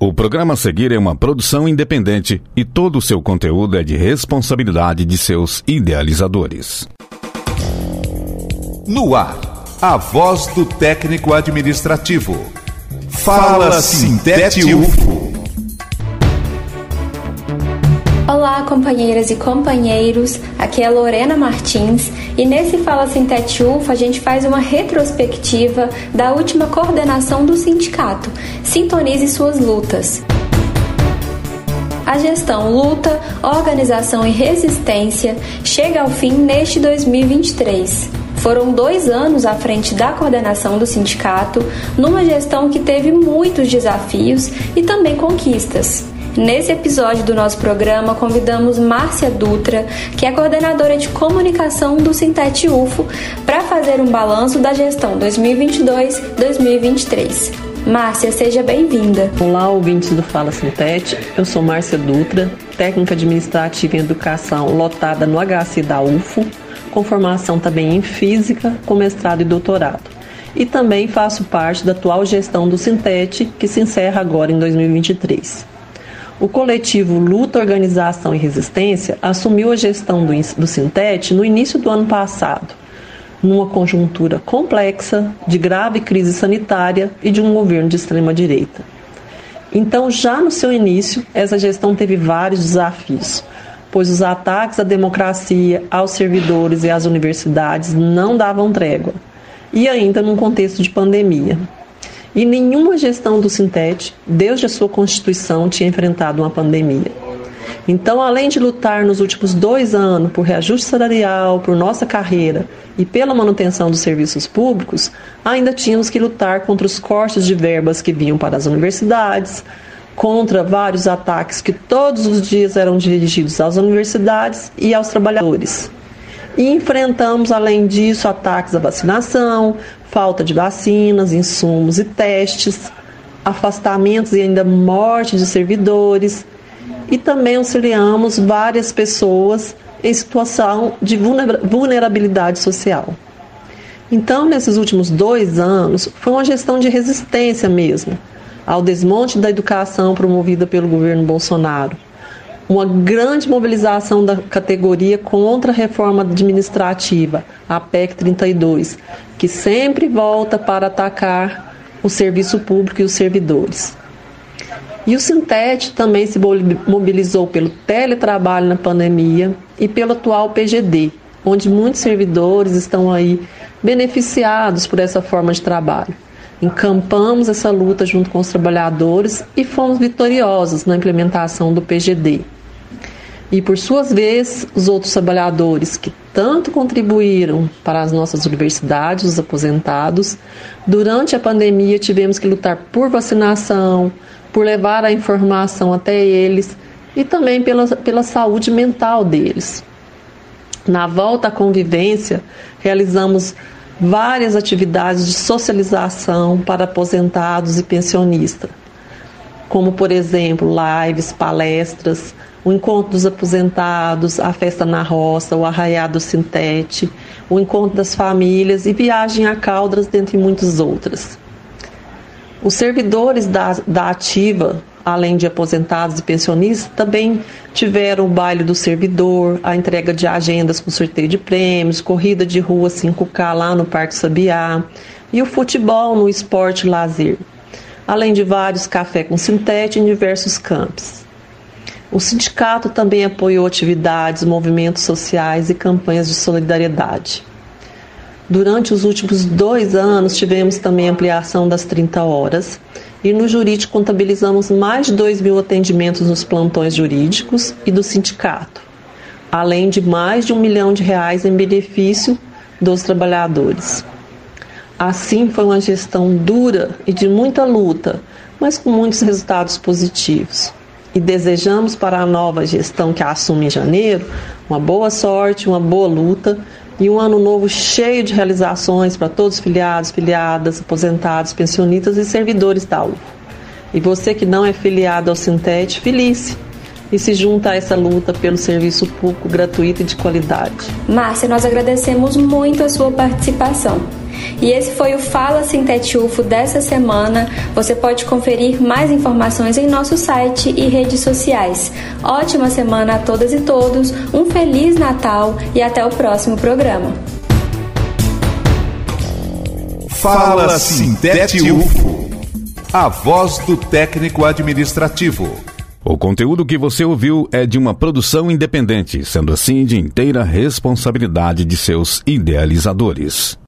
O programa a seguir é uma produção independente e todo o seu conteúdo é de responsabilidade de seus idealizadores. No ar, a voz do técnico administrativo. Fala Sintete UFO. Companheiras e companheiros. Aqui é Lorena Martins e nesse Fala Sintete a gente faz uma retrospectiva da última coordenação do sindicato. Sintonize suas lutas. A gestão Luta, Organização e Resistência chega ao fim neste 2023. Foram dois anos à frente da coordenação do sindicato, numa gestão que teve muitos desafios e também conquistas. Nesse episódio do nosso programa, convidamos Márcia Dutra, que é coordenadora de comunicação do Sintete UFO, para fazer um balanço da gestão 2022-2023. Márcia, seja bem-vinda. Olá, ouvintes do Fala Sintete. Eu sou Márcia Dutra, técnica administrativa em educação lotada no HC da UFO, com formação também em física, com mestrado e doutorado. E também faço parte da atual gestão do Sintete, que se encerra agora em 2023. O coletivo Luta, Organização e Resistência assumiu a gestão do, do Sintete no início do ano passado, numa conjuntura complexa de grave crise sanitária e de um governo de extrema-direita. Então, já no seu início, essa gestão teve vários desafios, pois os ataques à democracia, aos servidores e às universidades não davam trégua, e ainda num contexto de pandemia. E nenhuma gestão do Sintete, desde a sua constituição, tinha enfrentado uma pandemia. Então, além de lutar nos últimos dois anos por reajuste salarial, por nossa carreira e pela manutenção dos serviços públicos, ainda tínhamos que lutar contra os cortes de verbas que vinham para as universidades, contra vários ataques que todos os dias eram dirigidos às universidades e aos trabalhadores. E enfrentamos, além disso, ataques à vacinação, falta de vacinas, insumos e testes, afastamentos e ainda morte de servidores. E também auxiliamos várias pessoas em situação de vulnerabilidade social. Então, nesses últimos dois anos, foi uma gestão de resistência mesmo ao desmonte da educação promovida pelo governo Bolsonaro uma grande mobilização da categoria contra a reforma administrativa, a PEC 32, que sempre volta para atacar o serviço público e os servidores. E o Sintete também se mobilizou pelo teletrabalho na pandemia e pelo atual PGD, onde muitos servidores estão aí beneficiados por essa forma de trabalho. Encampamos essa luta junto com os trabalhadores e fomos vitoriosos na implementação do PGD. E por suas vezes, os outros trabalhadores que tanto contribuíram para as nossas universidades, os aposentados, durante a pandemia tivemos que lutar por vacinação, por levar a informação até eles e também pela, pela saúde mental deles. Na volta à convivência, realizamos várias atividades de socialização para aposentados e pensionistas, como, por exemplo, lives, palestras, o encontro dos aposentados, a festa na roça, o arraiado sintete, o encontro das famílias e viagem a Caldas, dentre muitas outras. Os servidores da, da ativa, além de aposentados e pensionistas, também tiveram o baile do servidor, a entrega de agendas com sorteio de prêmios, corrida de rua 5K lá no Parque Sabiá e o futebol no esporte lazer, além de vários café com sintete em diversos campos. O sindicato também apoiou atividades, movimentos sociais e campanhas de solidariedade. Durante os últimos dois anos, tivemos também ampliação das 30 horas e no jurídico contabilizamos mais de 2 mil atendimentos nos plantões jurídicos e do sindicato, além de mais de um milhão de reais em benefício dos trabalhadores. Assim, foi uma gestão dura e de muita luta, mas com muitos resultados positivos e desejamos para a nova gestão que assume em janeiro uma boa sorte, uma boa luta e um ano novo cheio de realizações para todos os filiados, filiadas, aposentados, pensionistas e servidores da UFO. E você que não é filiado ao Sintete, feliz, e se junta a essa luta pelo serviço público gratuito e de qualidade. Márcia, nós agradecemos muito a sua participação. E esse foi o Fala Sintete UFO dessa semana. Você pode conferir mais informações em nosso site e redes sociais. Ótima semana a todas e todos, um Feliz Natal e até o próximo programa. Fala Sintete UFO, a voz do técnico administrativo. O conteúdo que você ouviu é de uma produção independente, sendo assim de inteira responsabilidade de seus idealizadores.